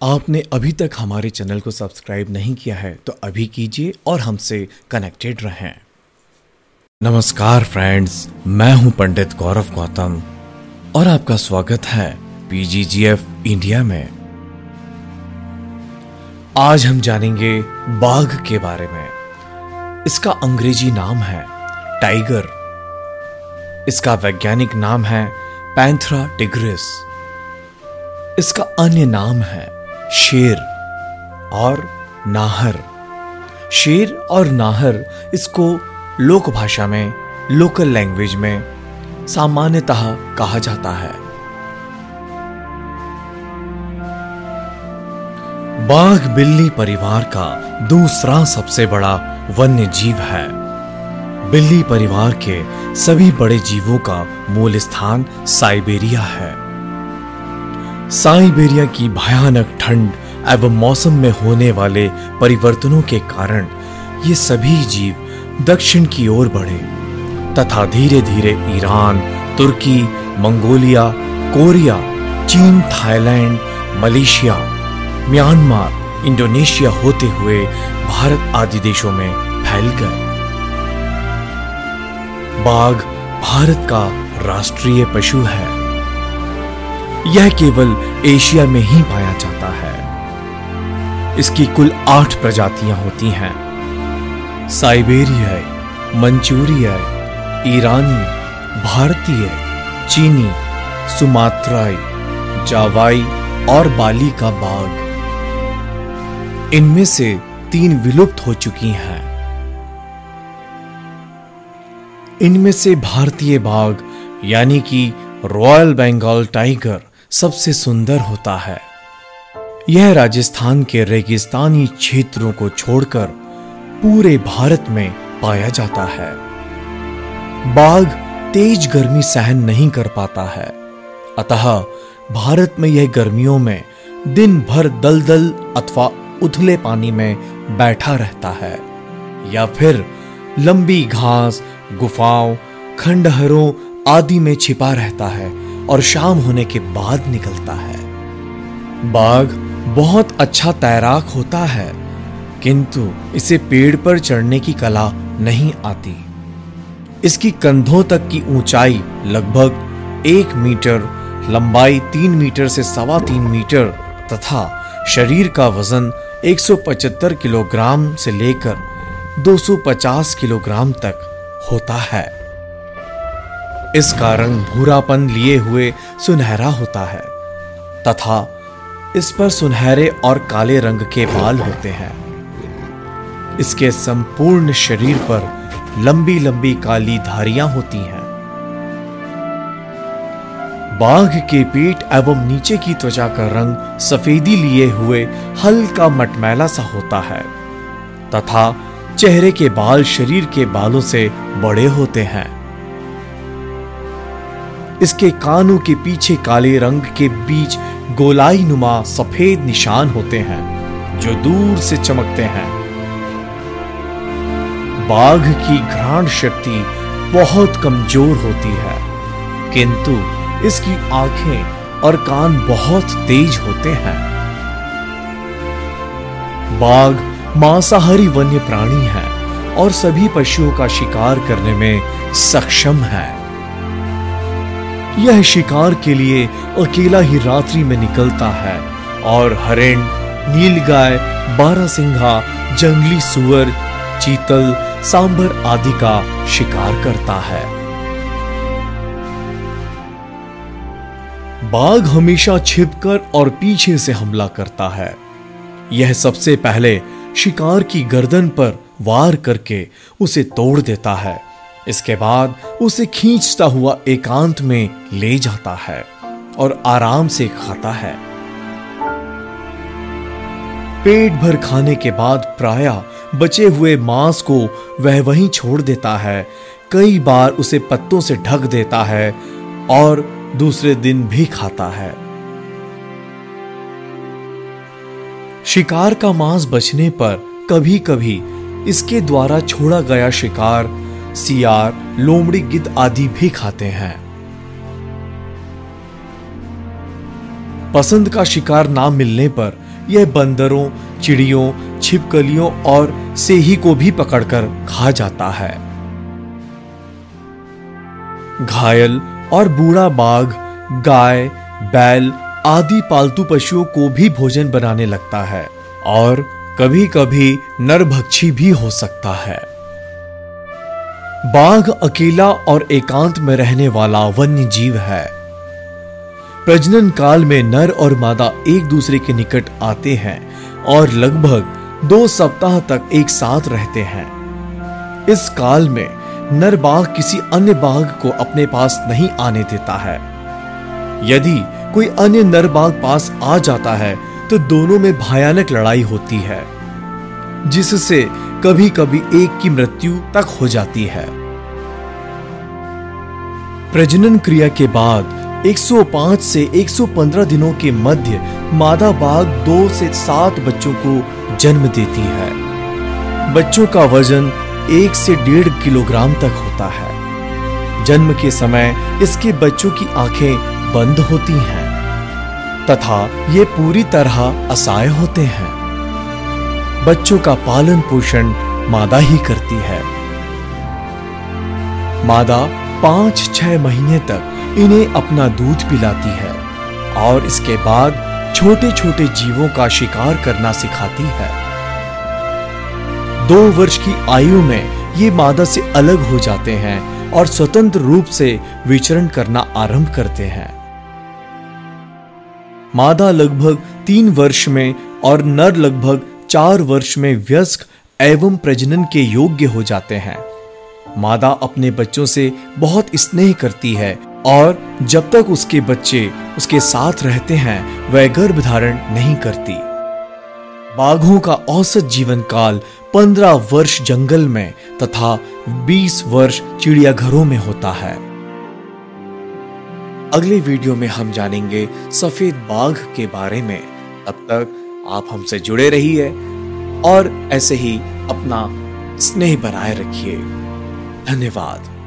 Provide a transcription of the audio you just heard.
आपने अभी तक हमारे चैनल को सब्सक्राइब नहीं किया है तो अभी कीजिए और हमसे कनेक्टेड रहें। नमस्कार फ्रेंड्स, मैं हूँ पंडित गौरव गौतम और आपका स्वागत है पीजीजीएफ इंडिया में। आज हम जानेंगे बाघ के बारे में। इसका अंग्रेज़ी नाम है टाइगर। इसका वैज्ञानिक नाम है पैंथरा टिग्रिस। इसका अन्य नाम है शेर और नाहर। शेर और नाहर इसको लोक भाषा में लोकल लैंग्वेज में सामान्यतः कहा जाता है। बाघ बिल्ली परिवार का दूसरा सबसे बड़ा वन्य जीव है। बिल्ली परिवार के सभी बड़े जीवों का मूल स्थान साइबेरिया है। साइबेरिया की भयानक ठंड एवं मौसम में होने वाले परिवर्तनों के कारण ये सभी जीव दक्षिण की ओर बढ़े, तथा धीरे धीरे ईरान, तुर्की, मंगोलिया, कोरिया, चीन, थाईलैंड, मलेशिया, म्यांमार, इंडोनेशिया होते हुए भारत आदि देशों में फैल गए। बाघ भारत का राष्ट्रीय पशु है। यह केवल एशिया में ही पाया जाता है। इसकी कुल आठ प्रजातियाँ होती हैं। साइबेरियाई मंचूरियाई ईरानी, भारतीय, चीनी, सुमात्राई, जावाई और बाली का बाघ इनमें से तीन विलुप्त हो चुकी हैं। इनमें से भारतीय बाघ यानी कि रॉयल बंगाल टाइगर सबसे सुंदर होता है। यह राजस्थान के रेगिस्तानी क्षेत्रों को छोड़कर पूरे भारत में पाया जाता है। बाघ तेज गर्मी सहन नहीं कर पाता है। अतः भारत में यह गर्मियों में दिन भर दलदल अथवा उथले पानी में बैठा रहता है। या फिर लंबी घास, गुफाओं, खंडहरों आदि में छिपा रहता है। और शाम होने के बाद निकलता है। बाघ बहुत अच्छा तैराक होता है, किंतु इसे पेड़ पर चढ़ने की कला नहीं आती। इसकी कंधों तक की ऊंचाई लगभग एक मीटर, लंबाई तीन मीटर से सवा तीन मीटर तथा शरीर का वज़न 175 किलोग्राम से लेकर 250 किलोग्राम तक होता है। इसका रंग भूरापन लिए हुए सुनहरा होता है, तथा इस पर सुनहरे और काले रंग के बाल होते हैं। इसके संपूर्ण शरीर पर लंबी लंबी काली धारियाँ होती हैं। बाघ के पेट एवं नीचे की त्वचा का रंग सफेदी लिए हुए हल्का मटमैला सा होता है, तथा चेहरे के बाल शरीर के बालों से बड़े होते हैं। इसके कानों के पीछे काले रंग के बीच गोलाई नुमा सफ़ेद निशान होते हैं, जो दूर से चमकते हैं। बाघ की घ्राण शक्ति बहुत कमज़ोर होती है, किंतु इसकी आँखें और कान बहुत तेज होते हैं। बाघ मांसाहारी वन्य प्राणी है और सभी पशुओं का शिकार करने में सक्षम है। यह शिकार के लिए अकेला ही रात्रि में निकलता है। और हरिण नीलगाय बारहसिंघा जंगली सुअर, चीतल सांबर आदि का शिकार करता है। बाघ हमेशा छिपकर और पीछे से हमला करता है। यह सबसे पहले शिकार की गर्दन पर वार करके उसे तोड़ देता है। इसके बाद उसे खींचता हुआ एकांत में ले जाता है और आराम से खाता है। पेट भर खाने के बाद प्राय बचे हुए मांस को वह वहीं छोड़ देता है, कई बार उसे पत्तों से ढक देता है और दूसरे दिन भी खाता है। शिकार का मांस बचने पर कभी कभी इसके द्वारा छोड़ा गया शिकार सियार, लोमड़ी गिद्ध आदि भी खाते हैं। पसंद का शिकार ना मिलने पर यह बंदरों, चिड़ियों, छिपकलियों और सेही को भी पकड़कर खा जाता है। घायल और बूढ़ा बाघ, गाय, बैल आदि पालतू पशुओं को भी भोजन बनाने लगता है और कभी कभी नरभक्षी भी हो सकता है। बाघ अकेला और एकांत में रहने वाला वन्य जीव है। प्रजनन काल में नर और मादा एक दूसरे के निकट आते हैं और लगभग दो सप्ताह तक एक साथ रहते हैं। इस काल में नर बाघ किसी अन्य बाघ को अपने पास नहीं आने देता है। यदि कोई अन्य नर बाघ पास आ जाता है तो दोनों में भयानक लड़ाई होती है, जिससे कभी कभी एक की मृत्यु तक हो जाती है। प्रजनन क्रिया के बाद 105 से 115 दिनों के मध्य मादा बाघ दो से सात बच्चों को जन्म देती है। बच्चों का वज़न एक से डेढ़ किलोग्राम तक होता है। जन्म के समय इसके बच्चों की आँखें बंद होती हैं तथा ये पूरी तरह असहाय होते हैं। बच्चों का पालन पोषण मादा ही करती है। मादा पाँच छह महीने तक इन्हें अपना दूध पिलाती है और इसके बाद छोटे छोटे जीवों का शिकार करना सिखाती है। दो वर्ष की आयु में ये मादा से अलग हो जाते हैं और स्वतंत्र रूप से विचरण करना आरंभ करते हैं। मादा लगभग तीन वर्ष में और नर लगभग चार वर्ष में व्यस्क एवं प्रजनन के योग्य हो जाते हैं। मादा अपने बच्चों से बहुत स्नेह करती है और जब तक उसके बच्चे उसके साथ रहते हैं, वह गर्भ धारण नहीं करती। बाघों का औसत जीवन काल 15 वर्ष जंगल में तथा 20 वर्ष चिड़ियाघरों में होता है। अगले वीडियो में हम जानेंगे सफ़ेद बाघ के बारे में। तब तक आप हमसे जुड़े रहिए और ऐसे ही अपना स्नेह बनाए रखिए। धन्यवाद।